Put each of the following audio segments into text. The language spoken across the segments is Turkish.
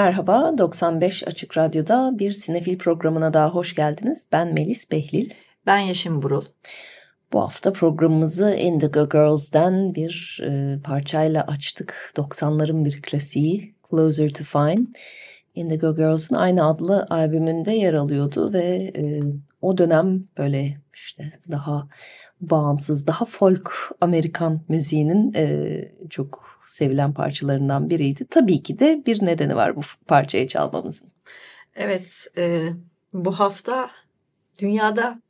Merhaba, 95 Açık Radyo'da bir sinefil programına daha hoş geldiniz. Ben Melis Behlil. Ben Yeşim Burul. Bu hafta programımızı Indigo Girls'den bir e, parçayla açtık. 90'ların bir klasiği Closer to Fine. Indigo Girls'ın aynı adlı albümünde yer alıyordu ve e, o dönem böyle işte daha bağımsız, daha folk Amerikan müziğinin e, çok sevilen parçalarından biriydi. Tabii ki de bir nedeni var bu parçayı çalmamızın. Evet, e, bu hafta dünyada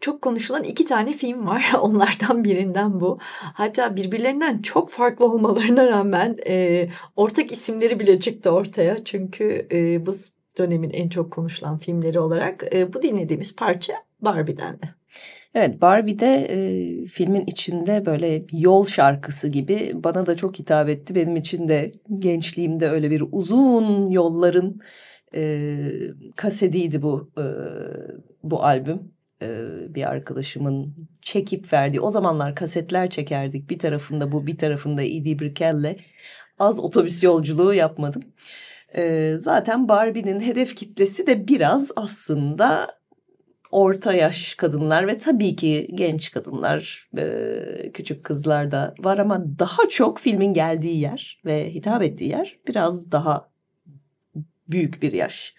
çok konuşulan iki tane film var. Onlardan birinden bu. Hatta birbirlerinden çok farklı olmalarına rağmen e, ortak isimleri bile çıktı ortaya. Çünkü e, bu dönemin en çok konuşulan filmleri olarak e, bu dinlediğimiz parça Barbie'den de. Evet Barbie'de e, filmin içinde böyle yol şarkısı gibi bana da çok hitap etti. Benim için de gençliğimde öyle bir uzun yolların e, kasediydi bu e, bu albüm. Bir arkadaşımın çekip verdiği o zamanlar kasetler çekerdik. Bir tarafında bu bir tarafında Edie Brickell'le az otobüs yolculuğu yapmadım. Zaten Barbie'nin hedef kitlesi de biraz aslında orta yaş kadınlar ve tabii ki genç kadınlar, küçük kızlar da var ama daha çok filmin geldiği yer ve hitap ettiği yer biraz daha büyük bir yaş.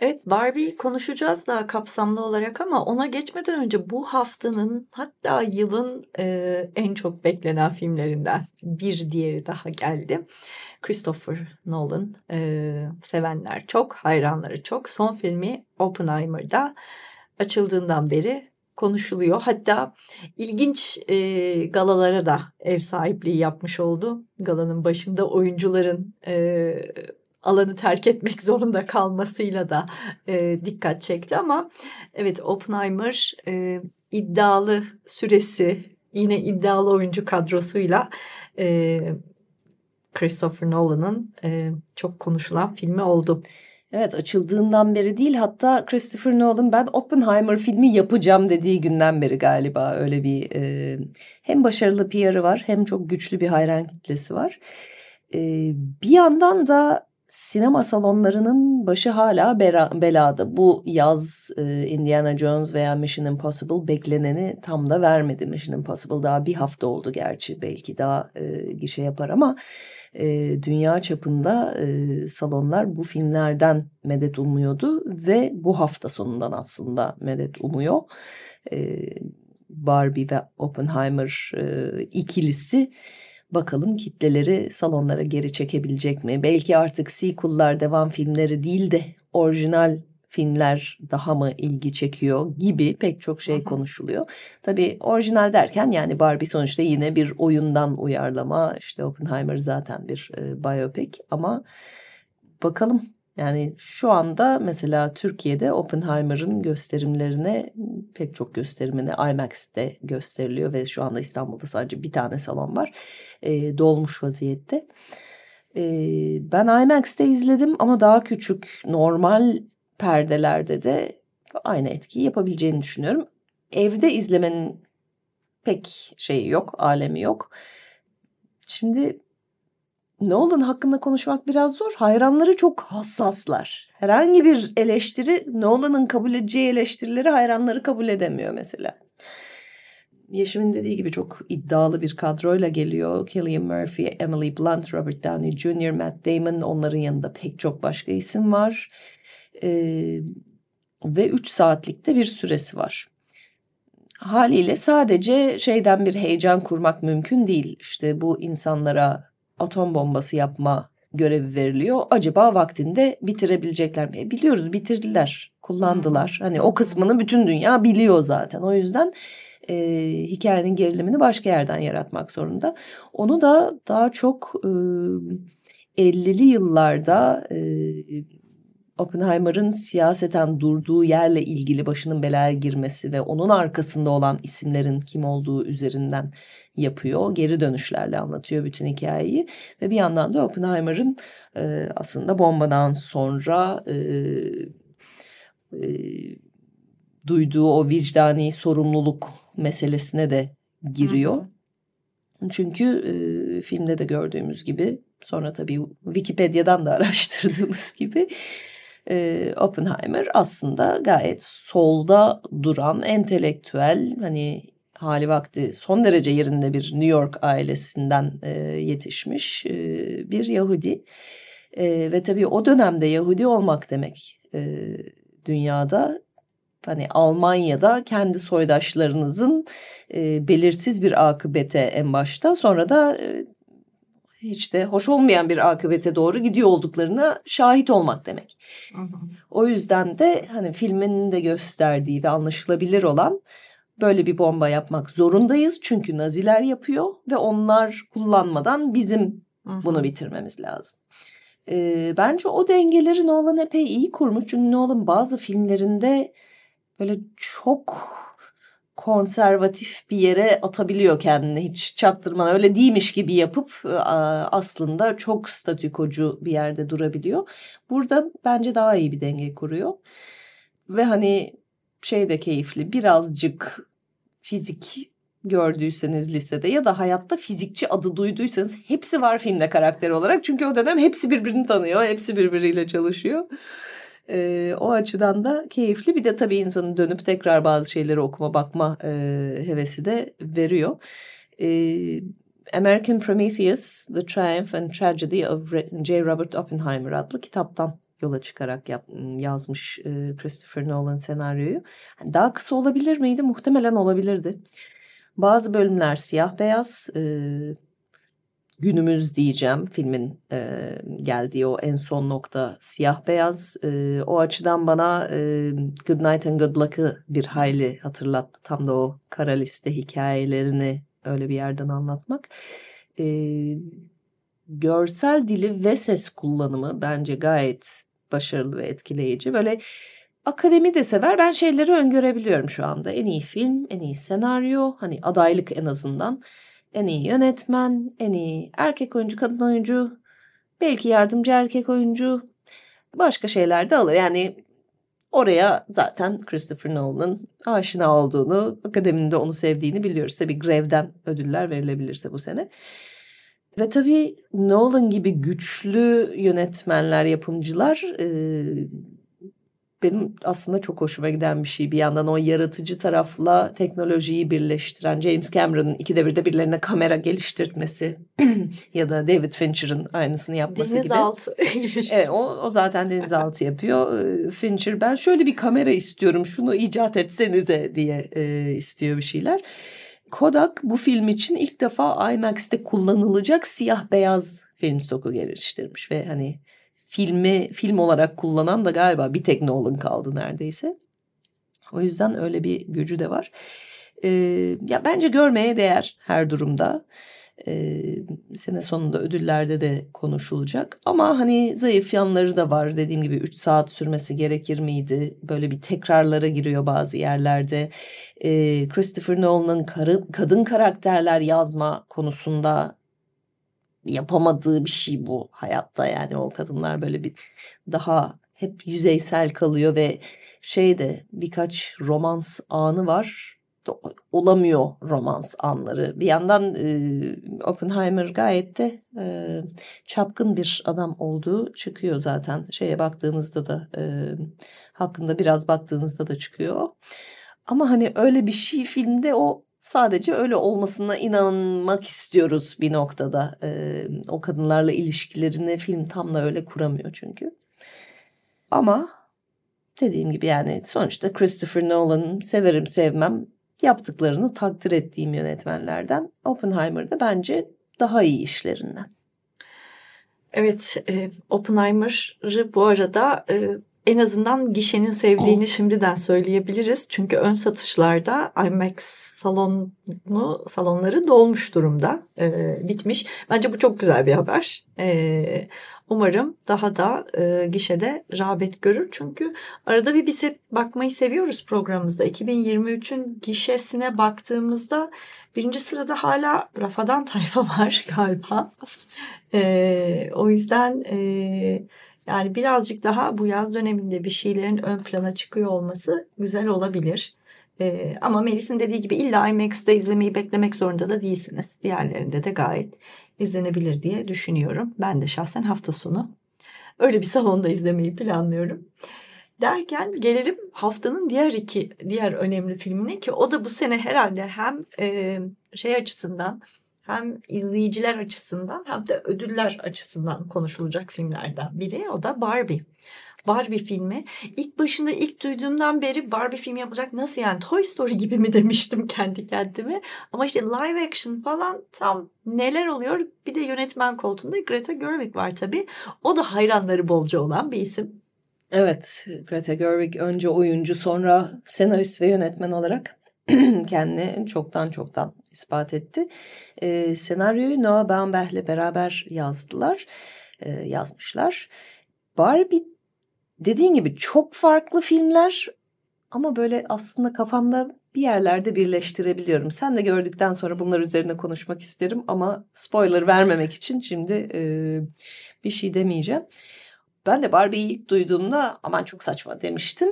Evet Barbie konuşacağız daha kapsamlı olarak ama ona geçmeden önce bu haftanın hatta yılın e, en çok beklenen filmlerinden bir diğeri daha geldi. Christopher Nolan e, sevenler çok, hayranları çok. Son filmi Oppenheimer'da açıldığından beri konuşuluyor. Hatta ilginç e, galalara da ev sahipliği yapmış oldu. Galanın başında oyuncuların e, alanı terk etmek zorunda kalmasıyla da e, dikkat çekti ama evet Oppenheimer e, iddialı süresi yine iddialı oyuncu kadrosuyla e, Christopher Nolan'ın e, çok konuşulan filmi oldu. Evet açıldığından beri değil hatta Christopher Nolan ben Oppenheimer filmi yapacağım dediği günden beri galiba öyle bir e, hem başarılı PR'ı var hem çok güçlü bir hayran kitlesi var. E, bir yandan da sinema salonlarının başı hala belada. Bu yaz e, Indiana Jones veya Mission Impossible bekleneni tam da vermedi. Mission Impossible daha bir hafta oldu gerçi belki daha e, gişe yapar ama e, dünya çapında e, salonlar bu filmlerden medet umuyordu ve bu hafta sonundan aslında medet umuyor. E, Barbie ve Oppenheimer e, ikilisi Bakalım kitleleri salonlara geri çekebilecek mi? Belki artık sequel'lar devam filmleri değil de orijinal filmler daha mı ilgi çekiyor gibi pek çok şey konuşuluyor. Tabii orijinal derken yani Barbie sonuçta yine bir oyundan uyarlama. İşte Oppenheimer zaten bir e, biopic ama bakalım yani şu anda mesela Türkiye'de Oppenheimer'ın gösterimlerine pek çok gösterimine IMAX'te gösteriliyor ve şu anda İstanbul'da sadece bir tane salon var. E, dolmuş vaziyette. E, ben IMAX'te izledim ama daha küçük normal perdelerde de aynı etkiyi yapabileceğini düşünüyorum. Evde izlemenin pek şeyi yok, alemi yok. Şimdi Nolan hakkında konuşmak biraz zor. Hayranları çok hassaslar. Herhangi bir eleştiri Nolan'ın kabul edeceği eleştirileri hayranları kabul edemiyor mesela. Yeşim'in dediği gibi çok iddialı bir kadroyla geliyor. Cillian Murphy, Emily Blunt, Robert Downey Jr., Matt Damon onların yanında pek çok başka isim var. Ee, ve 3 saatlikte bir süresi var. Haliyle sadece şeyden bir heyecan kurmak mümkün değil. İşte bu insanlara atom bombası yapma görevi veriliyor. Acaba vaktinde bitirebilecekler mi? E, biliyoruz bitirdiler, kullandılar. Hani o kısmını bütün dünya biliyor zaten. O yüzden e, hikayenin gerilimini başka yerden yaratmak zorunda. Onu da daha çok e, 50'li yıllarda e, Oppenheimer'ın siyaseten durduğu yerle ilgili başının belaya girmesi ve onun arkasında olan isimlerin kim olduğu üzerinden yapıyor. Geri dönüşlerle anlatıyor bütün hikayeyi ve bir yandan da Oppenheimer'ın e, aslında bombadan sonra e, e, duyduğu o vicdani sorumluluk meselesine de giriyor. Hı hı. Çünkü e, filmde de gördüğümüz gibi sonra tabii Wikipedia'dan da araştırdığımız gibi e, Oppenheimer aslında gayet solda duran entelektüel hani hali vakti son derece yerinde bir New York ailesinden e, yetişmiş e, bir Yahudi. E, ve tabii o dönemde Yahudi olmak demek e, dünyada hani Almanya'da kendi soydaşlarınızın e, belirsiz bir akıbete en başta sonra da e, hiç de hoş olmayan bir akıbete doğru gidiyor olduklarına şahit olmak demek. Hı hı. O yüzden de hani filmin de gösterdiği ve anlaşılabilir olan böyle bir bomba yapmak zorundayız. Çünkü Naziler yapıyor ve onlar kullanmadan bizim hı bunu bitirmemiz lazım. Ee, bence o dengeleri Nolan epey iyi kurmuş. Çünkü Nolan bazı filmlerinde böyle çok konservatif bir yere atabiliyor kendini hiç çaktırmadan öyle değilmiş gibi yapıp aslında çok statükocu bir yerde durabiliyor. Burada bence daha iyi bir denge kuruyor. Ve hani şey de keyifli birazcık fizik gördüyseniz lisede ya da hayatta fizikçi adı duyduysanız hepsi var filmde karakter olarak. Çünkü o dönem hepsi birbirini tanıyor, hepsi birbiriyle çalışıyor. E, o açıdan da keyifli. Bir de tabii insanın dönüp tekrar bazı şeyleri okuma bakma e, hevesi de veriyor. E, American Prometheus, The Triumph and Tragedy of J. Robert Oppenheimer adlı kitaptan yola çıkarak yap, yazmış e, Christopher Nolan senaryoyu. Daha kısa olabilir miydi? Muhtemelen olabilirdi. Bazı bölümler siyah beyaz, e, günümüz diyeceğim filmin e, geldiği o en son nokta siyah beyaz. E, o açıdan bana e, Good Night and Good Luck'ı bir hayli hatırlattı. Tam da o kara liste hikayelerini öyle bir yerden anlatmak. E, görsel dili ve ses kullanımı bence gayet başarılı ve etkileyici. Böyle akademi de sever ben şeyleri öngörebiliyorum şu anda. En iyi film en iyi senaryo hani adaylık en azından en iyi yönetmen, en iyi erkek oyuncu, kadın oyuncu, belki yardımcı erkek oyuncu, başka şeyler de alır. Yani oraya zaten Christopher Nolan'ın aşina olduğunu, akademinin de onu sevdiğini biliyoruz. Tabii Grev'den ödüller verilebilirse bu sene. Ve tabii Nolan gibi güçlü yönetmenler, yapımcılar benim aslında çok hoşuma giden bir şey. Bir yandan o yaratıcı tarafla teknolojiyi birleştiren James Cameron'ın ikide birde birilerine kamera geliştirmesi ya da David Fincher'ın aynısını yapması denizaltı. gibi. evet, o, o zaten denizaltı yapıyor. Ee, Fincher ben şöyle bir kamera istiyorum şunu icat etsenize diye e, istiyor bir şeyler. Kodak bu film için ilk defa IMAX'te kullanılacak siyah beyaz film stoku geliştirmiş ve hani filmi film olarak kullanan da galiba bir tek Nolan kaldı neredeyse. O yüzden öyle bir gücü de var. Ee, ya bence görmeye değer her durumda. Ee, sene sonunda ödüllerde de konuşulacak. Ama hani zayıf yanları da var. Dediğim gibi 3 saat sürmesi gerekir miydi? Böyle bir tekrarlara giriyor bazı yerlerde. Ee, Christopher Nolan'ın kadın karakterler yazma konusunda yapamadığı bir şey bu hayatta yani o kadınlar böyle bir daha hep yüzeysel kalıyor ve şeyde birkaç romans anı var olamıyor romans anları. Bir yandan e, Oppenheimer gayet de e, çapkın bir adam olduğu çıkıyor zaten. Şeye baktığınızda da e, hakkında biraz baktığınızda da çıkıyor. Ama hani öyle bir şey filmde o Sadece öyle olmasına inanmak istiyoruz bir noktada. Ee, o kadınlarla ilişkilerini film tam da öyle kuramıyor çünkü. Ama dediğim gibi yani sonuçta Christopher Nolan severim sevmem yaptıklarını takdir ettiğim yönetmenlerden. Oppenheimer'da bence daha iyi işlerinden. Evet, e, Oppenheimer'ı bu arada e, en azından gişenin sevdiğini şimdiden söyleyebiliriz. Çünkü ön satışlarda IMAX salonu salonları dolmuş durumda. Ee, bitmiş. Bence bu çok güzel bir haber. Ee, umarım daha da e, gişede rağbet görür. Çünkü arada bir biz hep bakmayı seviyoruz programımızda. 2023'ün gişesine baktığımızda birinci sırada hala Rafadan Tayfa var galiba. Ee, o yüzden... E, yani birazcık daha bu yaz döneminde bir şeylerin ön plana çıkıyor olması güzel olabilir. Ee, ama Melis'in dediği gibi illa IMAX'te izlemeyi beklemek zorunda da değilsiniz. Diğerlerinde de gayet izlenebilir diye düşünüyorum. Ben de şahsen hafta sonu öyle bir salonda izlemeyi planlıyorum. Derken gelelim haftanın diğer iki diğer önemli filmine ki o da bu sene herhalde hem e, şey açısından hem izleyiciler açısından hem de ödüller açısından konuşulacak filmlerden biri. O da Barbie. Barbie filmi. İlk başında ilk duyduğumdan beri Barbie film yapacak nasıl yani Toy Story gibi mi demiştim kendi kendime. Ama işte live action falan tam neler oluyor. Bir de yönetmen koltuğunda Greta Gerwig var tabii. O da hayranları bolca olan bir isim. Evet Greta Gerwig önce oyuncu sonra senarist ve yönetmen olarak kendini çoktan çoktan ispat etti. E, senaryoyu Noah Baumbach'le beraber yazdılar, e, yazmışlar. Barbie dediğin gibi çok farklı filmler ama böyle aslında kafamda bir yerlerde birleştirebiliyorum. Sen de gördükten sonra bunlar üzerine konuşmak isterim ama spoiler vermemek için şimdi e, bir şey demeyeceğim. Ben de Barbie'yi ilk duyduğumda aman çok saçma demiştim.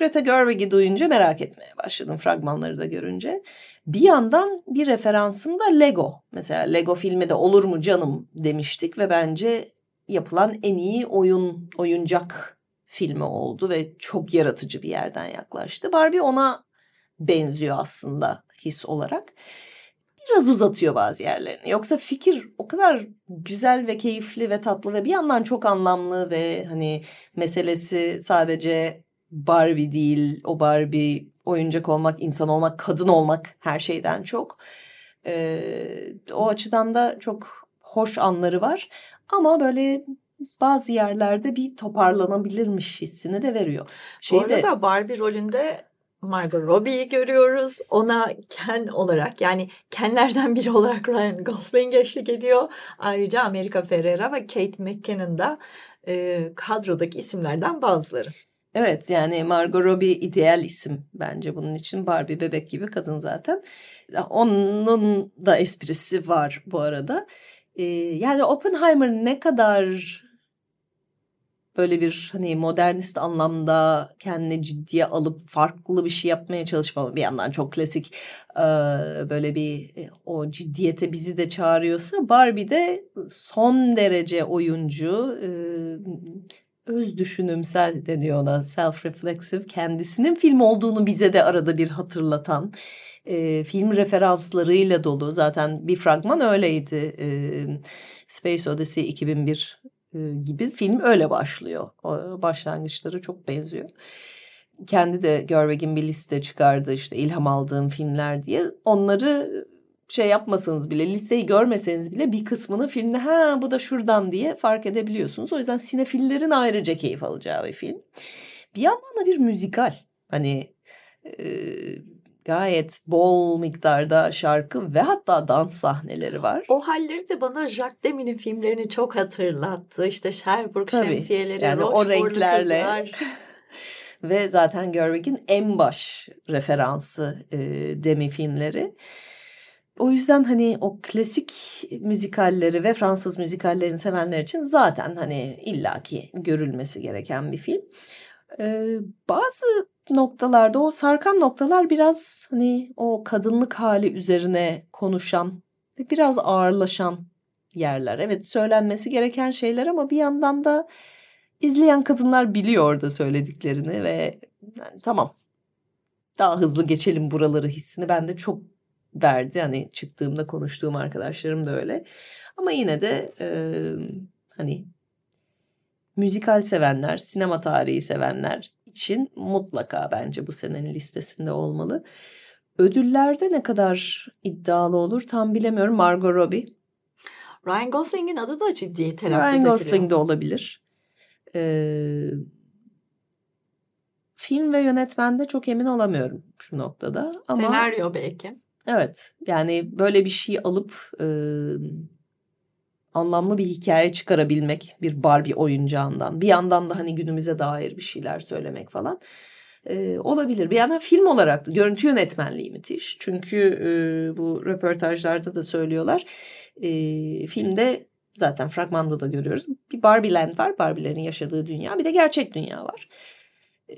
Greta Gerwig'i duyunca merak etmeye başladım fragmanları da görünce. Bir yandan bir referansım da Lego. Mesela Lego filmi de olur mu canım demiştik ve bence yapılan en iyi oyun oyuncak filmi oldu ve çok yaratıcı bir yerden yaklaştı. Barbie ona benziyor aslında his olarak. Biraz uzatıyor bazı yerlerini. Yoksa fikir o kadar güzel ve keyifli ve tatlı ve bir yandan çok anlamlı ve hani meselesi sadece Barbie değil, o Barbie oyuncak olmak, insan olmak, kadın olmak her şeyden çok. Ee, o açıdan da çok hoş anları var. Ama böyle bazı yerlerde bir toparlanabilirmiş hissini de veriyor. Şeyde, Bu arada Barbie rolünde Margot Robbie'yi görüyoruz. Ona Ken olarak yani Kenlerden biri olarak Ryan Gosling eşlik ediyor. Ayrıca America Ferrera ve Kate McKinnon da e, kadrodaki isimlerden bazıları. Evet yani Margot Robbie ideal isim bence bunun için. Barbie bebek gibi kadın zaten. Onun da esprisi var bu arada. Ee, yani Oppenheimer ne kadar böyle bir hani modernist anlamda kendini ciddiye alıp farklı bir şey yapmaya çalışma bir yandan çok klasik böyle bir e, o ciddiyete bizi de çağırıyorsa Barbie de son derece oyuncu öz düşünümsel deniyor ona self-reflexive. Kendisinin film olduğunu bize de arada bir hatırlatan e, film referanslarıyla dolu. Zaten bir fragman öyleydi. E, Space Odyssey 2001 e, gibi film öyle başlıyor. O, başlangıçları çok benziyor. Kendi de Gerwig'in bir liste çıkardı işte ilham aldığım filmler diye. Onları şey yapmasanız bile liseyi görmeseniz bile bir kısmını filmde ha bu da şuradan diye fark edebiliyorsunuz. O yüzden sinefillerin ayrıca keyif alacağı bir film. Bir yandan da bir müzikal. Hani e, gayet bol miktarda şarkı ve hatta dans sahneleri var. O halleri de bana Jacques Demi'nin filmlerini çok hatırlattı. İşte Sherbrooke Tabii, şemsiyeleri, yani o renklerle. Ve zaten Gerwig'in en baş referansı e, Demi filmleri. O yüzden hani o klasik müzikalleri ve Fransız müzikallerini sevenler için zaten hani illaki görülmesi gereken bir film. Ee, bazı noktalarda o sarkan noktalar biraz hani o kadınlık hali üzerine konuşan ve biraz ağırlaşan yerler. Evet söylenmesi gereken şeyler ama bir yandan da izleyen kadınlar biliyor orada söylediklerini ve yani, tamam daha hızlı geçelim buraları hissini ben de çok verdi. Hani çıktığımda konuştuğum arkadaşlarım da öyle. Ama yine de e, hani müzikal sevenler, sinema tarihi sevenler için mutlaka bence bu senenin listesinde olmalı. Ödüllerde ne kadar iddialı olur tam bilemiyorum. Margot Robbie. Ryan Gosling'in adı da ciddi telaffuz Ryan Gosling de olabilir. Ee, film ve yönetmende çok emin olamıyorum şu noktada. Ama Senaryo belki. Evet yani böyle bir şey alıp e, anlamlı bir hikaye çıkarabilmek bir Barbie oyuncağından. Bir yandan da hani günümüze dair bir şeyler söylemek falan e, olabilir. Bir yandan film olarak da görüntü yönetmenliği müthiş. Çünkü e, bu röportajlarda da söylüyorlar. E, filmde zaten fragmanda da görüyoruz. Bir Barbie Land var. Barbie'lerin yaşadığı dünya. Bir de gerçek dünya var.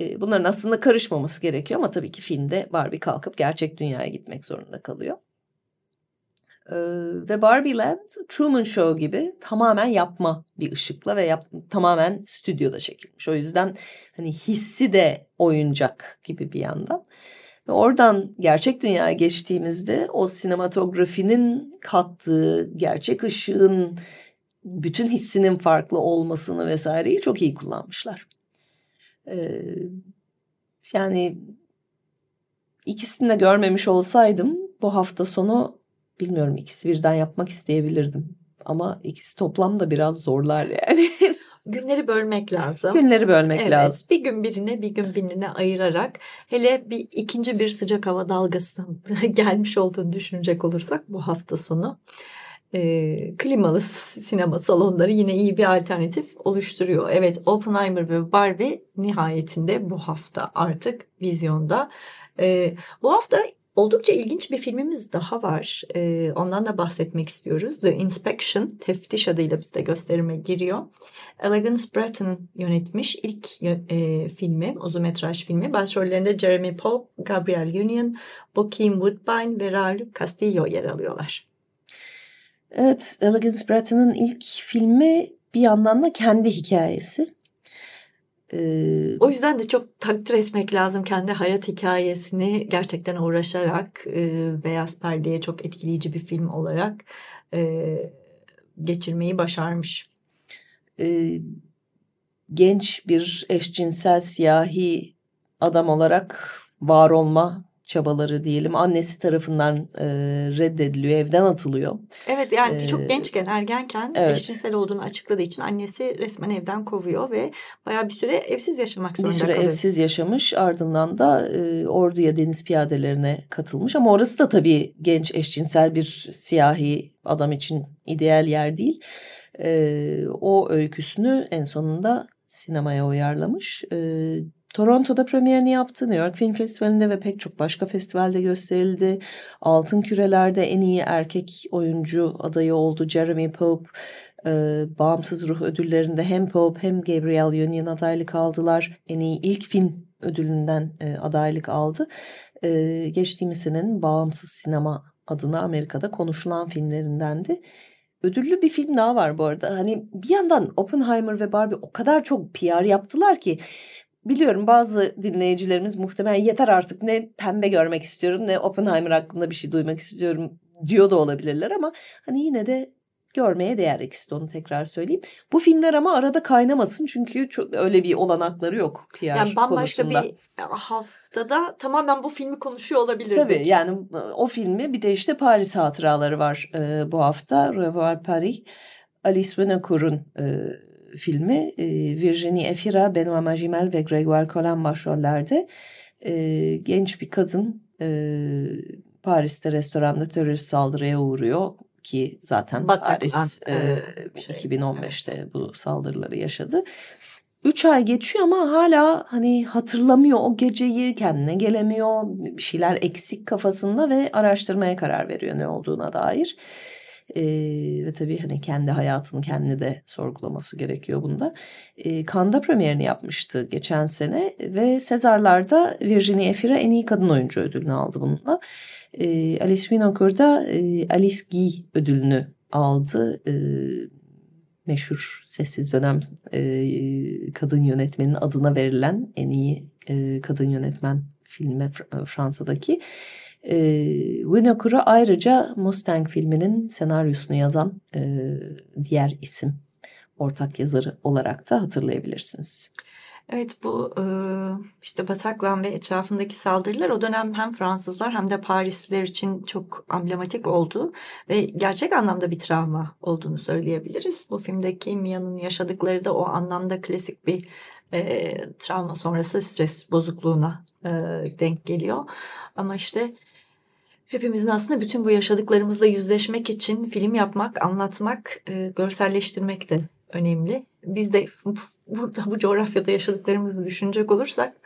Bunların aslında karışmaması gerekiyor ama tabii ki filmde Barbie kalkıp gerçek dünyaya gitmek zorunda kalıyor. Ve Barbie Land Truman Show gibi tamamen yapma bir ışıkla ve yap, tamamen stüdyoda çekilmiş. O yüzden hani hissi de oyuncak gibi bir yandan. Ve oradan gerçek dünyaya geçtiğimizde o sinematografinin kattığı gerçek ışığın bütün hissinin farklı olmasını vesaireyi çok iyi kullanmışlar. Ee, yani ikisini de görmemiş olsaydım bu hafta sonu bilmiyorum ikisi birden yapmak isteyebilirdim. Ama ikisi toplamda biraz zorlar yani. Günleri bölmek lazım. Günleri bölmek evet, lazım. Bir gün birine bir gün birine ayırarak hele bir ikinci bir sıcak hava dalgasının gelmiş olduğunu düşünecek olursak bu hafta sonu e, klimalı sinema salonları yine iyi bir alternatif oluşturuyor. Evet Oppenheimer ve Barbie nihayetinde bu hafta artık vizyonda. E, bu hafta Oldukça ilginç bir filmimiz daha var. Ee, ondan da bahsetmek istiyoruz. The Inspection, teftiş adıyla bizde gösterime giriyor. Elegance Bratton'ın yönetmiş ilk e, filmi, uzun metraj filmi. Başrollerinde Jeremy Pope, Gabriel Union, Bokeem Woodbine ve Raul Castillo yer alıyorlar. Evet, Elegance Bratton'ın ilk filmi bir yandan da kendi hikayesi. Ee, o yüzden de çok takdir etmek lazım kendi hayat hikayesini gerçekten uğraşarak e, Beyaz Perde'ye çok etkileyici bir film olarak e, geçirmeyi başarmış. E, genç bir eşcinsel siyahi adam olarak var olma çabaları diyelim annesi tarafından e, reddediliyor, evden atılıyor. Evet yani ee, çok gençken ergenken evet. eşcinsel olduğunu açıkladığı için annesi resmen evden kovuyor ve bayağı bir süre evsiz yaşamak zorunda kalıyor. Bir süre kalıyor. evsiz yaşamış ardından da e, orduya deniz piyadelerine katılmış ama orası da tabii genç eşcinsel bir siyahi adam için ideal yer değil. E, o öyküsünü en sonunda sinemaya uyarlamış. E, Toronto'da premierini yaptı. New York Film Festivali'nde ve pek çok başka festivalde gösterildi. Altın Küreler'de en iyi erkek oyuncu adayı oldu Jeremy Pope. Ee, bağımsız ruh ödüllerinde hem Pope hem Gabriel Union adaylık aldılar. En iyi ilk film ödülünden e, adaylık aldı. E, geçtiğimiz senenin bağımsız sinema adına Amerika'da konuşulan filmlerindendi. Ödüllü bir film daha var bu arada. Hani bir yandan Oppenheimer ve Barbie o kadar çok PR yaptılar ki Biliyorum bazı dinleyicilerimiz muhtemelen yeter artık ne pembe görmek istiyorum ne Oppenheimer hakkında bir şey duymak istiyorum diyor da olabilirler ama hani yine de görmeye değer ikisi de onu tekrar söyleyeyim. Bu filmler ama arada kaynamasın çünkü çok öyle bir olanakları yok PR Yani bambaşka konusunda. bir haftada tamamen bu filmi konuşuyor olabilirdik. Tabii yani o filmi bir de işte Paris hatıraları var e, bu hafta. Revoir Paris. Alice Winocour'un e, filmi e, Virginie Efira, Benoît Magimel ve Grégoire Collin başrollerde e, genç bir kadın e, Paris'te restoranda terörist saldırıya uğruyor ki zaten Batak, Paris e, şey, 2015'te evet. bu saldırıları yaşadı. Üç ay geçiyor ama hala hani hatırlamıyor o geceyi, kendine gelemiyor, bir şeyler eksik kafasında ve araştırmaya karar veriyor ne olduğuna dair. E, ve tabii hani kendi hayatını kendi de sorgulaması gerekiyor bunda. E, Kanda premierini yapmıştı geçen sene ve Sezarlar'da Virginie Efira en iyi kadın oyuncu ödülünü aldı bununla. E, Alice Winocour da e, Alice Guy ödülünü aldı. E, meşhur sessiz dönem e, kadın yönetmenin adına verilen en iyi e, kadın yönetmen filme Fransa'daki. E, Winocour'a ayrıca Mustang filminin senaryosunu yazan e, diğer isim ortak yazarı olarak da hatırlayabilirsiniz. Evet bu işte Bataclan ve etrafındaki saldırılar o dönem hem Fransızlar hem de Parisliler için çok amblematik oldu ve gerçek anlamda bir travma olduğunu söyleyebiliriz. Bu filmdeki Mia'nın yaşadıkları da o anlamda klasik bir e, travma sonrası stres bozukluğuna e, denk geliyor. Ama işte hepimizin aslında bütün bu yaşadıklarımızla yüzleşmek için film yapmak, anlatmak, e, görselleştirmek de önemli. Biz de burada bu coğrafyada yaşadıklarımızı düşünecek olursak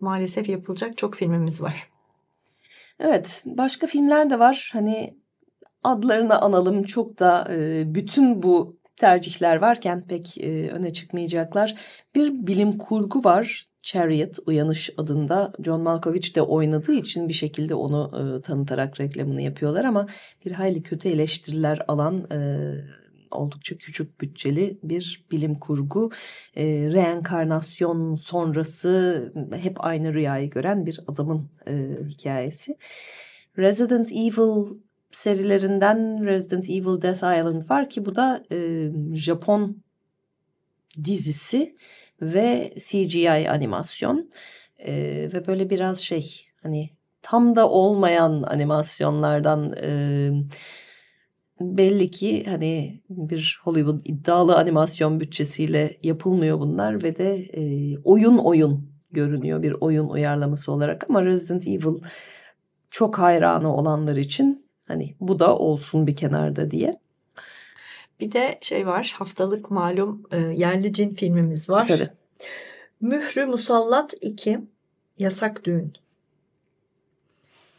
maalesef yapılacak çok filmimiz var. Evet, başka filmler de var. Hani adlarını analım çok da e, bütün bu tercihler varken pek e, öne çıkmayacaklar. Bir bilim kurgu var. Chariot Uyanış adında John Malkovich de oynadığı için bir şekilde onu e, tanıtarak reklamını yapıyorlar ama bir hayli kötü eleştiriler alan e, oldukça küçük bütçeli bir bilim kurgu. E, reenkarnasyon sonrası hep aynı rüyayı gören bir adamın e, hikayesi. Resident Evil serilerinden Resident Evil Death Island var ki bu da e, Japon dizisi ve CGI animasyon e, ve böyle biraz şey hani tam da olmayan animasyonlardan e, belli ki hani bir Hollywood iddialı animasyon bütçesiyle yapılmıyor bunlar ve de e, oyun oyun görünüyor bir oyun uyarlaması olarak ama Resident Evil çok hayranı olanlar için hani bu da olsun bir kenarda diye. Bir de şey var haftalık malum e, yerli cin filmimiz var. Tabii. Mührü Musallat 2 Yasak Düğün.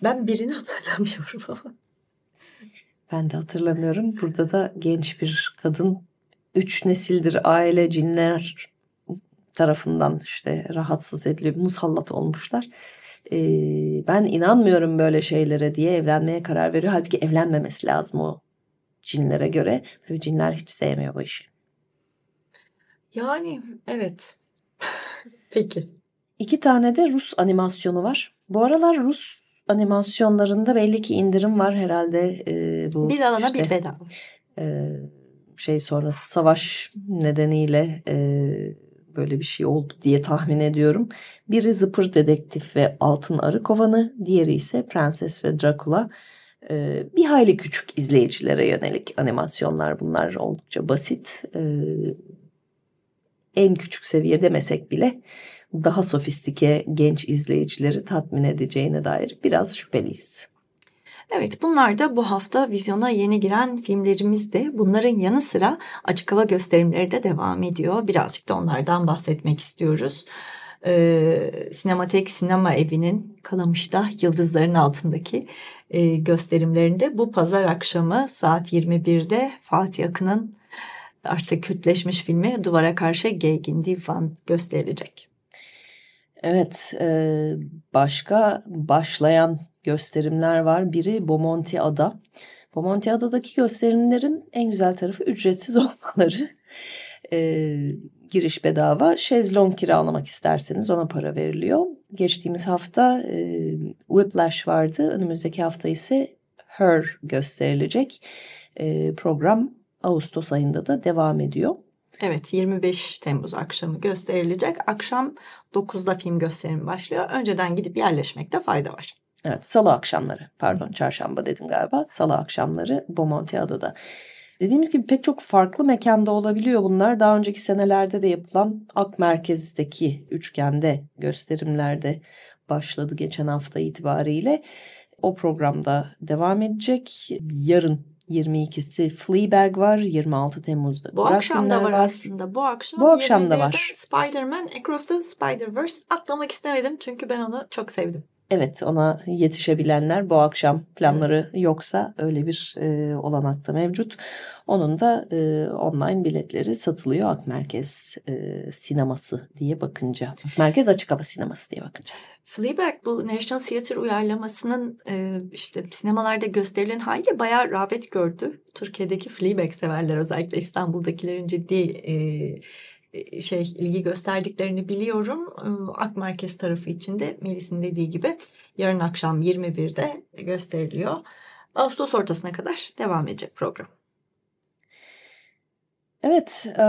Ben birini hatırlamıyorum ama. Ben de hatırlamıyorum. Burada da genç bir kadın üç nesildir aile cinler tarafından işte rahatsız ediliyor, musallat olmuşlar. Ee, ben inanmıyorum böyle şeylere diye evlenmeye karar veriyor. Halbuki evlenmemesi lazım o cinlere göre. Tabii cinler hiç sevmiyor bu işi. Yani evet. Peki. İki tane de Rus animasyonu var. Bu aralar Rus animasyonlarında belli ki indirim var herhalde. E, bu bir alana işte, bir bedava. E, şey sonrası savaş nedeniyle e, böyle bir şey oldu diye tahmin ediyorum. Biri Zıpır Dedektif ve Altın Arı Kovanı, diğeri ise Prenses ve Dracula. Bir hayli küçük izleyicilere yönelik animasyonlar bunlar oldukça basit. En küçük seviye demesek bile daha sofistike genç izleyicileri tatmin edeceğine dair biraz şüpheliyiz. Evet bunlar da bu hafta vizyona yeni giren filmlerimiz de bunların yanı sıra açık hava gösterimleri de devam ediyor. Birazcık da onlardan bahsetmek istiyoruz. Ee, Sinematek Sinema Evi'nin Kalamış'ta Yıldızların Altındaki e, gösterimlerinde bu pazar akşamı saat 21'de Fatih Akın'ın artık kütleşmiş filmi Duvara Karşı Geygin Divan gösterilecek. Evet, e, başka başlayan gösterimler var. Biri Bomonti Ada. Bomonti Ada'daki gösterimlerin en güzel tarafı ücretsiz olmaları. E, giriş bedava. Şezlong kiralamak isterseniz ona para veriliyor. Geçtiğimiz hafta e, Whiplash vardı. Önümüzdeki hafta ise Her gösterilecek. E, program Ağustos ayında da devam ediyor. Evet 25 Temmuz akşamı gösterilecek. Akşam 9'da film gösterimi başlıyor. Önceden gidip yerleşmekte fayda var. Evet salı akşamları pardon çarşamba dedim galiba. Salı akşamları Bomonti Adada. Dediğimiz gibi pek çok farklı mekanda olabiliyor bunlar. Daha önceki senelerde de yapılan Ak Merkez'deki üçgende gösterimlerde başladı geçen hafta itibariyle. O programda devam edecek. Yarın 22'si Fleabag var. 26 Temmuz'da. Bu akşam da var, var aslında. Bu akşam, Bu akşam da var. Spider-Man Across the Spider-Verse atlamak istemedim çünkü ben onu çok sevdim. Evet ona yetişebilenler bu akşam planları yoksa öyle bir e, olanak da mevcut. Onun da e, online biletleri satılıyor Ak Merkez e, sineması diye bakınca. Merkez Açık Hava Sineması diye bakınca. Fleabag bu National Theatre uyarlamasının e, işte sinemalarda gösterilen hali bayağı rağbet gördü. Türkiye'deki Fleabag severler özellikle İstanbul'dakilerin ciddi e, şey ilgi gösterdiklerini biliyorum. Ak Merkez tarafı içinde Melis'in dediği gibi yarın akşam 21'de gösteriliyor. Ağustos ortasına kadar devam edecek program. Evet, e,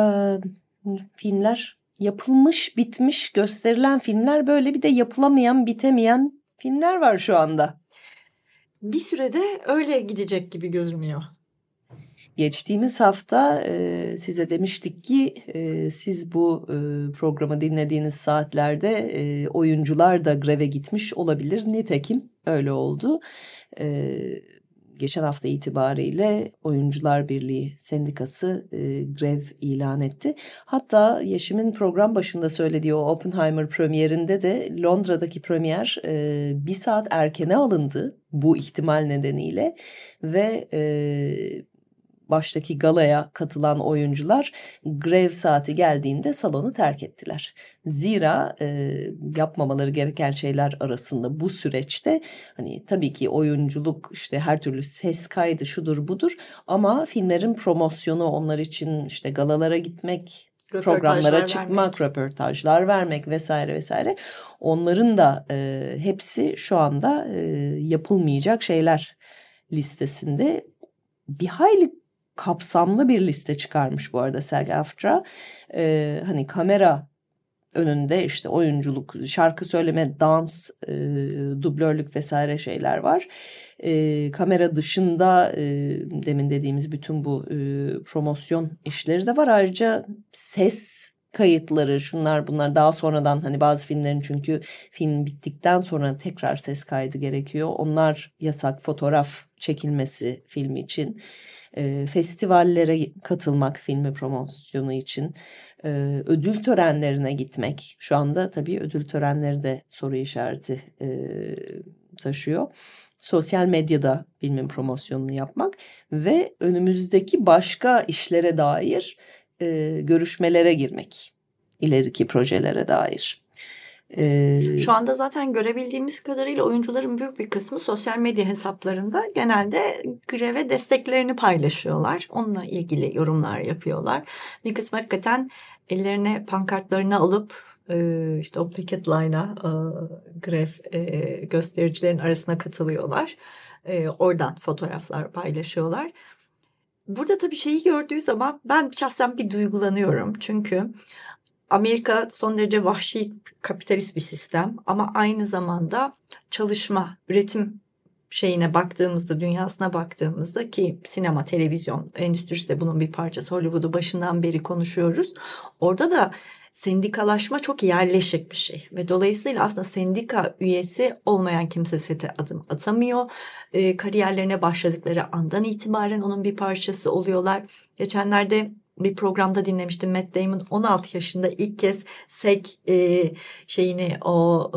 filmler yapılmış, bitmiş, gösterilen filmler böyle bir de yapılamayan, bitemeyen filmler var şu anda. Bir sürede öyle gidecek gibi gözüküyor. Geçtiğimiz hafta e, size demiştik ki e, siz bu e, programı dinlediğiniz saatlerde e, oyuncular da greve gitmiş olabilir. Nitekim öyle oldu. E, geçen hafta itibariyle Oyuncular Birliği Sendikası e, grev ilan etti. Hatta Yeşim'in program başında söylediği o Oppenheimer premierinde de Londra'daki premier e, bir saat erkene alındı bu ihtimal nedeniyle ve e, baştaki galaya katılan oyuncular grev saati geldiğinde salonu terk ettiler. Zira e, yapmamaları gereken şeyler arasında bu süreçte hani tabii ki oyunculuk işte her türlü ses kaydı şudur budur ama filmlerin promosyonu onlar için işte galalara gitmek programlara çıkmak, vermek. röportajlar vermek vesaire vesaire. Onların da e, hepsi şu anda e, yapılmayacak şeyler listesinde. Bir hayli kapsamlı bir liste çıkarmış bu arada SAG-AFTRA. Ee, hani kamera önünde işte oyunculuk, şarkı söyleme, dans, e, dublörlük vesaire şeyler var. E, kamera dışında e, demin dediğimiz bütün bu e, promosyon işleri de var. Ayrıca ses kayıtları şunlar bunlar daha sonradan hani bazı filmlerin çünkü film bittikten sonra tekrar ses kaydı gerekiyor. Onlar yasak fotoğraf çekilmesi filmi için e, festivallere katılmak filmi promosyonu için, e, ödül törenlerine gitmek. Şu anda tabii ödül törenleri de soru işareti e, taşıyor. Sosyal medyada filmin promosyonunu yapmak ve önümüzdeki başka işlere dair e, görüşmelere girmek. ileriki projelere dair. Ee, Şu anda zaten görebildiğimiz kadarıyla oyuncuların büyük bir kısmı sosyal medya hesaplarında genelde greve desteklerini paylaşıyorlar. Onunla ilgili yorumlar yapıyorlar. Bir kısmı hakikaten ellerine pankartlarını alıp işte o picket line'a grev göstericilerin arasına katılıyorlar. Oradan fotoğraflar paylaşıyorlar. Burada tabii şeyi gördüğü zaman ben şahsen bir duygulanıyorum. Çünkü Amerika son derece vahşi kapitalist bir sistem ama aynı zamanda çalışma, üretim şeyine baktığımızda, dünyasına baktığımızda ki sinema, televizyon endüstrisi de bunun bir parçası. Hollywood'u başından beri konuşuyoruz. Orada da sendikalaşma çok yerleşik bir şey ve dolayısıyla aslında sendika üyesi olmayan kimse sete adım atamıyor. E, kariyerlerine başladıkları andan itibaren onun bir parçası oluyorlar. Geçenlerde bir programda dinlemiştim Matt Damon 16 yaşında ilk kez SEG e, şeyini o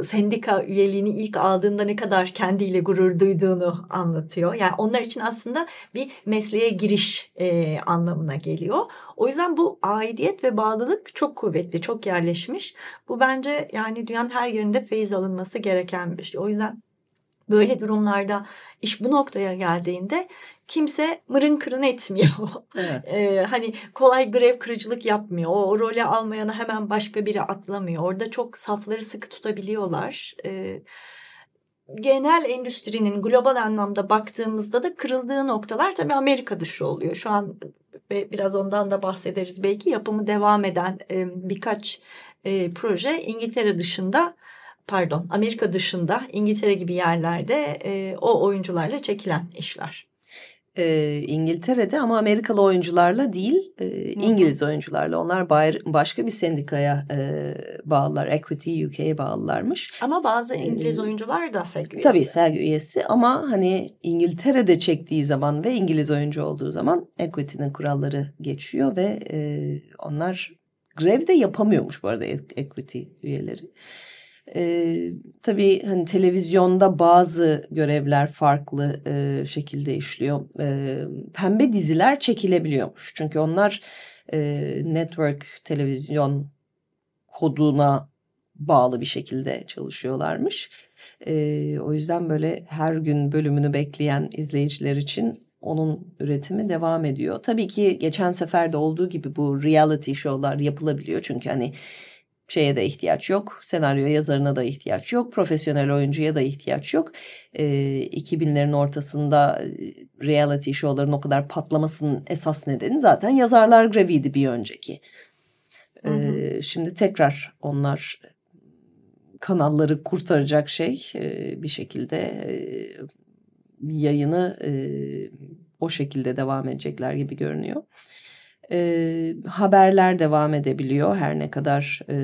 e, sendika üyeliğini ilk aldığında ne kadar kendiyle gurur duyduğunu anlatıyor. Yani onlar için aslında bir mesleğe giriş e, anlamına geliyor. O yüzden bu aidiyet ve bağlılık çok kuvvetli, çok yerleşmiş. Bu bence yani dünyanın her yerinde feyiz alınması gereken bir şey. O yüzden böyle durumlarda iş bu noktaya geldiğinde kimse mırın kırın etmiyor. Evet. ee, hani kolay grev kırıcılık yapmıyor. O, o role almayana hemen başka biri atlamıyor. Orada çok safları sıkı tutabiliyorlar. Ee, genel endüstrinin global anlamda baktığımızda da kırıldığı noktalar tabii Amerika dışı oluyor. Şu an biraz ondan da bahsederiz. Belki yapımı devam eden birkaç proje İngiltere dışında pardon Amerika dışında İngiltere gibi yerlerde e, o oyuncularla çekilen işler. E, İngiltere'de ama Amerikalı oyuncularla değil e, İngiliz oyuncularla onlar bayr- başka bir sendikaya e, bağlılar Equity UK'ye bağlılarmış. Ama bazı İngiliz ee, oyuncular da SEG üyesi. Tabii SEG üyesi ama hani İngiltere'de çektiği zaman ve İngiliz oyuncu olduğu zaman Equity'nin kuralları geçiyor ve e, onlar grev de yapamıyormuş bu arada Equity üyeleri. E, tabii hani televizyonda bazı görevler farklı e, şekilde işliyor. E, pembe diziler çekilebiliyormuş. Çünkü onlar e, network televizyon koduna bağlı bir şekilde çalışıyorlarmış. E, o yüzden böyle her gün bölümünü bekleyen izleyiciler için onun üretimi devam ediyor. Tabii ki geçen seferde olduğu gibi bu reality show'lar yapılabiliyor. Çünkü hani şeye de ihtiyaç yok. Senaryo yazarına da ihtiyaç yok. Profesyonel oyuncuya da ihtiyaç yok. E, 2000'lerin ortasında reality show'ların o kadar patlamasının esas nedeni zaten yazarlar greviydi bir önceki. Hı hı. E, şimdi tekrar onlar kanalları kurtaracak şey e, bir şekilde e, yayını e, o şekilde devam edecekler gibi görünüyor. E, haberler devam edebiliyor. Her ne kadar e,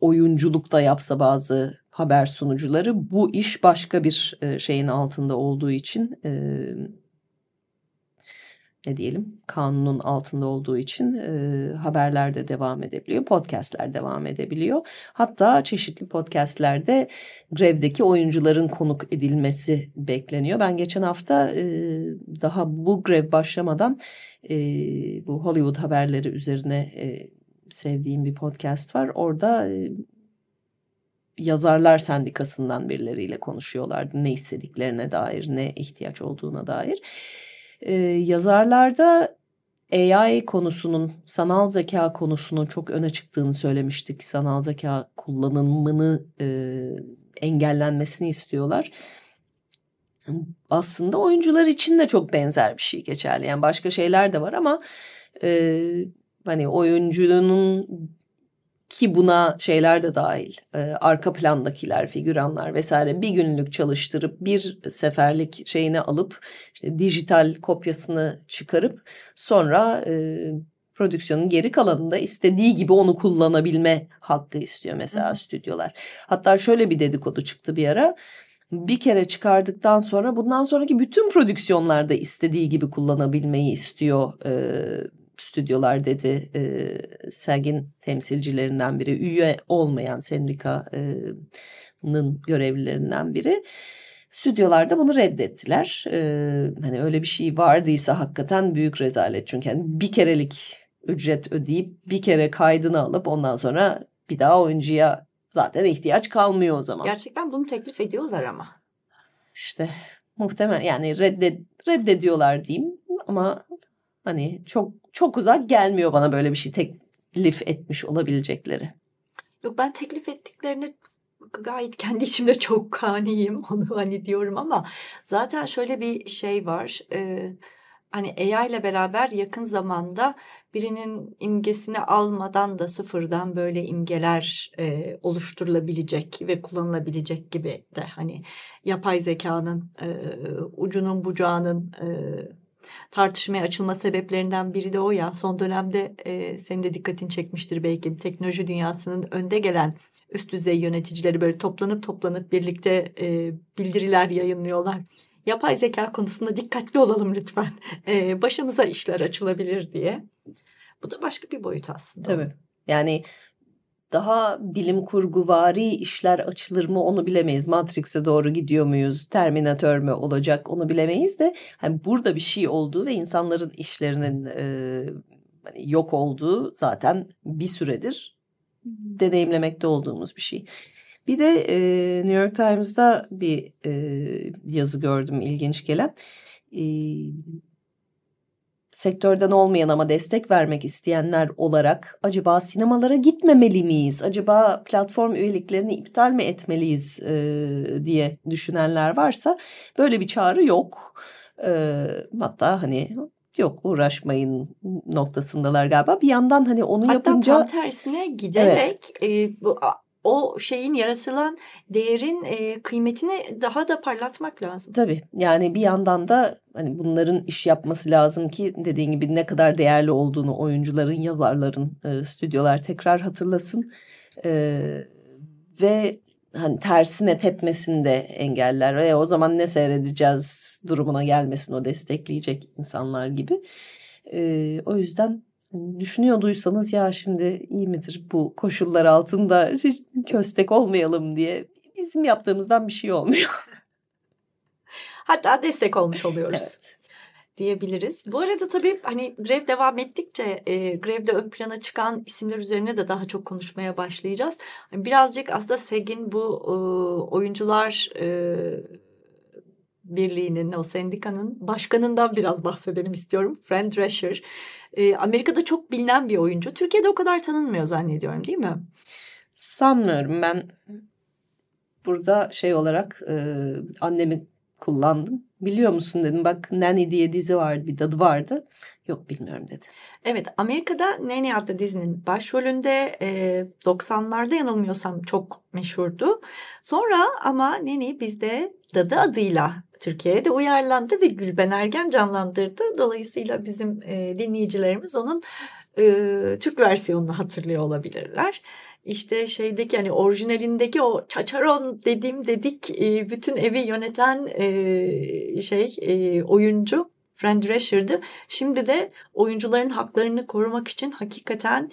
oyunculuk da yapsa bazı haber sunucuları bu iş başka bir e, şeyin altında olduğu için e, ne diyelim kanunun altında olduğu için e, haberler de devam edebiliyor. Podcastler devam edebiliyor. Hatta çeşitli podcastlerde grevdeki oyuncuların konuk edilmesi bekleniyor. Ben geçen hafta e, daha bu grev başlamadan e, bu Hollywood haberleri üzerine e, sevdiğim bir podcast var. Orada e, yazarlar sendikasından birileriyle konuşuyorlardı. Ne istediklerine dair, ne ihtiyaç olduğuna dair. Ee, yazarlarda AI konusunun, sanal zeka konusunun çok öne çıktığını söylemiştik. Sanal zeka kullanımını e, engellenmesini istiyorlar. Aslında oyuncular için de çok benzer bir şey geçerli. Yani başka şeyler de var ama e, hani oyuncunun ki buna şeyler de dahil e, arka plandakiler figüranlar vesaire bir günlük çalıştırıp bir seferlik şeyini alıp işte dijital kopyasını çıkarıp sonra e, prodüksiyonun geri kalanında istediği gibi onu kullanabilme hakkı istiyor mesela Hı. stüdyolar. Hatta şöyle bir dedikodu çıktı bir ara bir kere çıkardıktan sonra bundan sonraki bütün prodüksiyonlarda istediği gibi kullanabilmeyi istiyor e, stüdyolar dedi e, sergin temsilcilerinden biri üye olmayan sendikanın görevlilerinden biri stüdyolarda bunu reddettiler. Ee, hani öyle bir şey vardıysa hakikaten büyük rezalet çünkü yani bir kerelik ücret ödeyip bir kere kaydını alıp ondan sonra bir daha oyuncuya zaten ihtiyaç kalmıyor o zaman. Gerçekten bunu teklif ediyorlar ama. İşte muhtemel yani reddet, reddediyorlar diyeyim ama hani çok çok uzak gelmiyor bana böyle bir şey teklif etmiş olabilecekleri. Yok ben teklif ettiklerini gayet kendi içimde çok kaniyim onu hani diyorum ama zaten şöyle bir şey var. E, hani AI ile beraber yakın zamanda birinin imgesini almadan da sıfırdan böyle imgeler e, oluşturulabilecek ve kullanılabilecek gibi de hani yapay zekanın e, ucunun bucağının e, tartışmaya açılma sebeplerinden biri de o ya. Son dönemde e, senin de dikkatini çekmiştir belki teknoloji dünyasının önde gelen üst düzey yöneticileri böyle toplanıp toplanıp birlikte e, bildiriler yayınlıyorlar. Yapay zeka konusunda dikkatli olalım lütfen. E, başımıza işler açılabilir diye. Bu da başka bir boyut aslında. Tabii. Yani daha bilim kurguvari işler açılır mı onu bilemeyiz. Matrix'e doğru gidiyor muyuz? Terminator mü olacak onu bilemeyiz de hani burada bir şey olduğu ve insanların işlerinin e, hani yok olduğu zaten bir süredir deneyimlemekte olduğumuz bir şey. Bir de e, New York Times'da bir e, yazı gördüm ilginç gelen. E, sektörden olmayan ama destek vermek isteyenler olarak acaba sinemalara gitmemeli miyiz? Acaba platform üyeliklerini iptal mi etmeliyiz e, diye düşünenler varsa böyle bir çağrı yok. E, hatta hani yok uğraşmayın noktasındalar galiba. Bir yandan hani onu Hatta yapınca... Hatta tam tersine giderek evet. e, bu, o şeyin yaratılan değerin e, kıymetini daha da parlatmak lazım. Tabii yani bir yandan da hani bunların iş yapması lazım ki dediğin gibi ne kadar değerli olduğunu oyuncuların, yazarların, e, stüdyolar tekrar hatırlasın. E, ve hani tersine tepmesini de engeller. E, o zaman ne seyredeceğiz durumuna gelmesin o destekleyecek insanlar gibi. E, o yüzden düşünüyorduysanız ya şimdi iyi midir bu koşullar altında hiç köstek olmayalım diye bizim yaptığımızdan bir şey olmuyor. Hatta destek olmuş oluyoruz. evet diyebiliriz. Bu arada tabii hani grev devam ettikçe e, grevde ön plana çıkan isimler üzerine de daha çok konuşmaya başlayacağız. Hani birazcık aslında SEG'in bu e, oyuncular e, birliğinin o sendikanın başkanından biraz bahsedelim istiyorum. Fran Drescher. E, Amerika'da çok bilinen bir oyuncu. Türkiye'de o kadar tanınmıyor zannediyorum değil mi? Sanmıyorum ben burada şey olarak e, annemi kullandım. Biliyor musun dedim bak Nanny diye dizi vardı bir dadı vardı. Yok bilmiyorum dedi. Evet Amerika'da Nanny adlı dizinin başrolünde e, 90'larda yanılmıyorsam çok meşhurdu. Sonra ama Nanny bizde Dadı adıyla Türkiye'ye de uyarlandı ve Gülben Ergen canlandırdı. Dolayısıyla bizim e, dinleyicilerimiz onun e, Türk versiyonunu hatırlıyor olabilirler. İşte şeydeki hani orijinalindeki o çaçaron dediğim dedik e, bütün evi yöneten e, şey e, oyuncu Fran Drescher'dı. Şimdi de oyuncuların haklarını korumak için hakikaten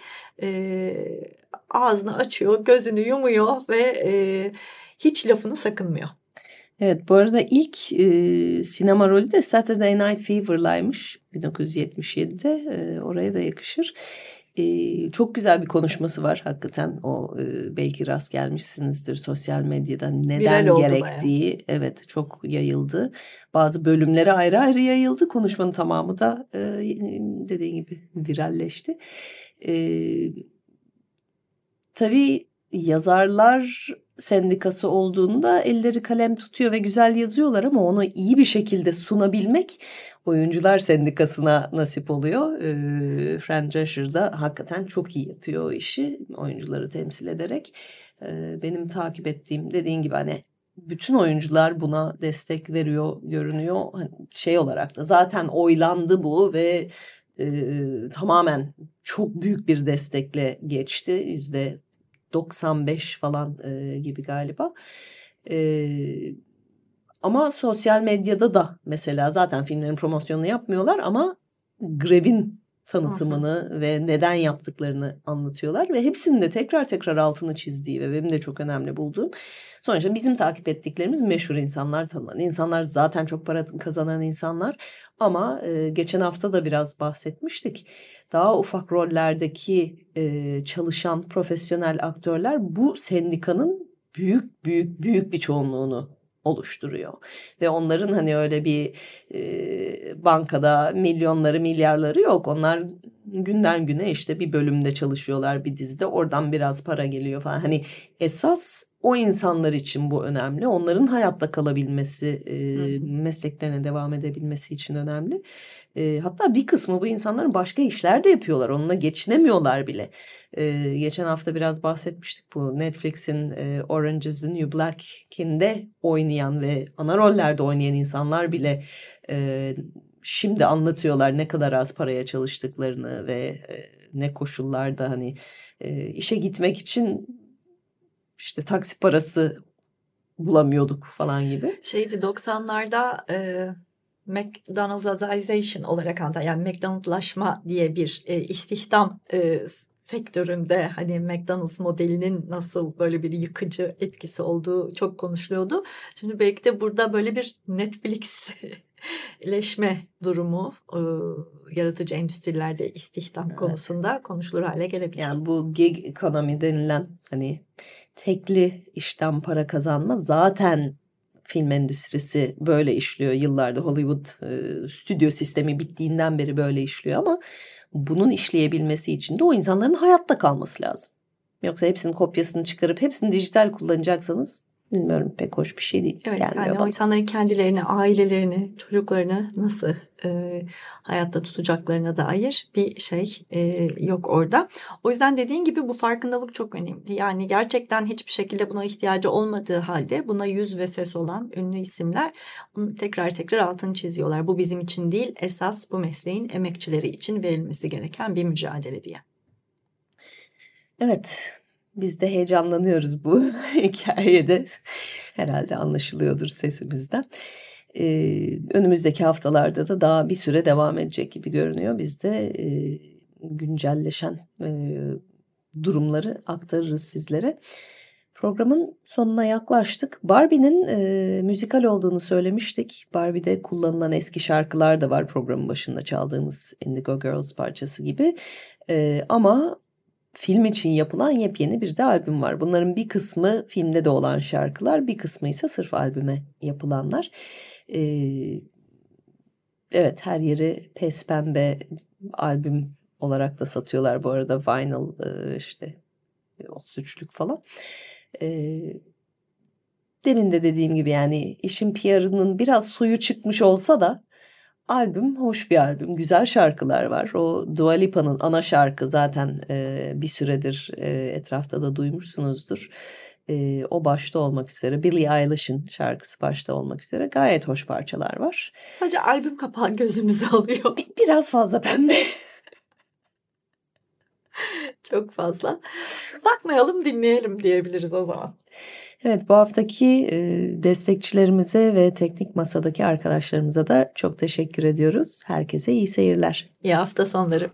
ağzını açıyor, gözünü yumuyor ve hiç lafını sakınmıyor. Evet bu arada ilk e, sinema rolü de Saturday Night Fever'laymış 1977'de e, oraya da yakışır. E, çok güzel bir konuşması var hakikaten o e, belki rast gelmişsinizdir sosyal medyada neden gerektiği bayağı. evet çok yayıldı. Bazı bölümlere ayrı ayrı yayıldı konuşmanın tamamı da e, dediğin gibi viralleşti. E, tabii yazarlar sendikası olduğunda elleri kalem tutuyor ve güzel yazıyorlar ama onu iyi bir şekilde sunabilmek oyuncular sendikasına nasip oluyor. E, Fran Drescher da hakikaten çok iyi yapıyor o işi oyuncuları temsil ederek. E, benim takip ettiğim dediğin gibi hani bütün oyuncular buna destek veriyor görünüyor. Hani şey olarak da zaten oylandı bu ve e, tamamen çok büyük bir destekle geçti. Yüzde 95 falan e, gibi galiba. E, ama sosyal medyada da mesela zaten filmlerin promosyonunu yapmıyorlar ama grevin tanıtımını Aha. ve neden yaptıklarını anlatıyorlar ve hepsinin de tekrar tekrar altını çizdiği ve benim de çok önemli bulduğum sonuçta bizim takip ettiklerimiz meşhur insanlar tanınan insanlar zaten çok para kazanan insanlar ama e, geçen hafta da biraz bahsetmiştik daha ufak rollerdeki e, çalışan profesyonel aktörler bu sendikanın büyük büyük büyük bir çoğunluğunu oluşturuyor. Ve onların hani öyle bir e, bankada milyonları milyarları yok. Onlar günden güne işte bir bölümde çalışıyorlar bir dizide oradan biraz para geliyor falan. Hani esas o insanlar için bu önemli. Onların hayatta kalabilmesi, e, mesleklerine devam edebilmesi için önemli. E, hatta bir kısmı bu insanların başka işler de yapıyorlar. Onunla geçinemiyorlar bile. E, geçen hafta biraz bahsetmiştik bu Netflix'in e, Orange is the New Black'inde oynayan ve ana rollerde oynayan insanlar bile e, şimdi anlatıyorlar ne kadar az paraya çalıştıklarını ve e, ne koşullarda hani e, işe gitmek için işte taksi parası bulamıyorduk falan gibi. Şeydi 90'larda e, McDonald'sization olarak anlatan yani McDonald'laşma diye bir e, istihdam e, sektöründe hani McDonald's modelinin nasıl böyle bir yıkıcı etkisi olduğu çok konuşuluyordu. Şimdi belki de burada böyle bir Netflix leşme durumu e, yaratıcı endüstrilerde istihdam evet. konusunda konuşulur hale gelebilir. Yani bu gig ekonomi denilen hani tekli işten para kazanma zaten film endüstrisi böyle işliyor yıllardır. Hollywood e, stüdyo sistemi bittiğinden beri böyle işliyor ama bunun işleyebilmesi için de o insanların hayatta kalması lazım. Yoksa hepsinin kopyasını çıkarıp hepsini dijital kullanacaksanız bilmiyorum pek hoş bir şey değil. Evet, yani bana. o insanların kendilerini, ailelerini, çocuklarını nasıl e, hayatta tutacaklarına dair bir şey e, yok orada. O yüzden dediğin gibi bu farkındalık çok önemli. Yani gerçekten hiçbir şekilde buna ihtiyacı olmadığı halde buna yüz ve ses olan ünlü isimler bunu tekrar tekrar altını çiziyorlar. Bu bizim için değil esas bu mesleğin emekçileri için verilmesi gereken bir mücadele diye. Evet, biz de heyecanlanıyoruz bu hikayede. Herhalde anlaşılıyordur sesimizden. Ee, önümüzdeki haftalarda da daha bir süre devam edecek gibi görünüyor. Biz de e, güncelleşen e, durumları aktarırız sizlere. Programın sonuna yaklaştık. Barbie'nin e, müzikal olduğunu söylemiştik. Barbie'de kullanılan eski şarkılar da var programın başında çaldığımız Indigo Girls parçası gibi. E, ama film için yapılan yepyeni bir de albüm var. Bunların bir kısmı filmde de olan şarkılar, bir kısmı ise sırf albüme yapılanlar. Ee, evet her yeri pes pembe albüm olarak da satıyorlar bu arada vinyl işte 33'lük falan. Ee, demin de dediğim gibi yani işin PR'ının biraz suyu çıkmış olsa da albüm hoş bir albüm. Güzel şarkılar var. O Dua Lipa'nın ana şarkı zaten e, bir süredir e, etrafta da duymuşsunuzdur. E, o başta olmak üzere Billie Eilish'in şarkısı başta olmak üzere gayet hoş parçalar var. Sadece albüm kapağı gözümüzü alıyor. Bir, biraz fazla pembe. Çok fazla. Bakmayalım dinleyelim diyebiliriz o zaman. Evet bu haftaki destekçilerimize ve teknik masadaki arkadaşlarımıza da çok teşekkür ediyoruz. Herkese iyi seyirler. İyi hafta sonları.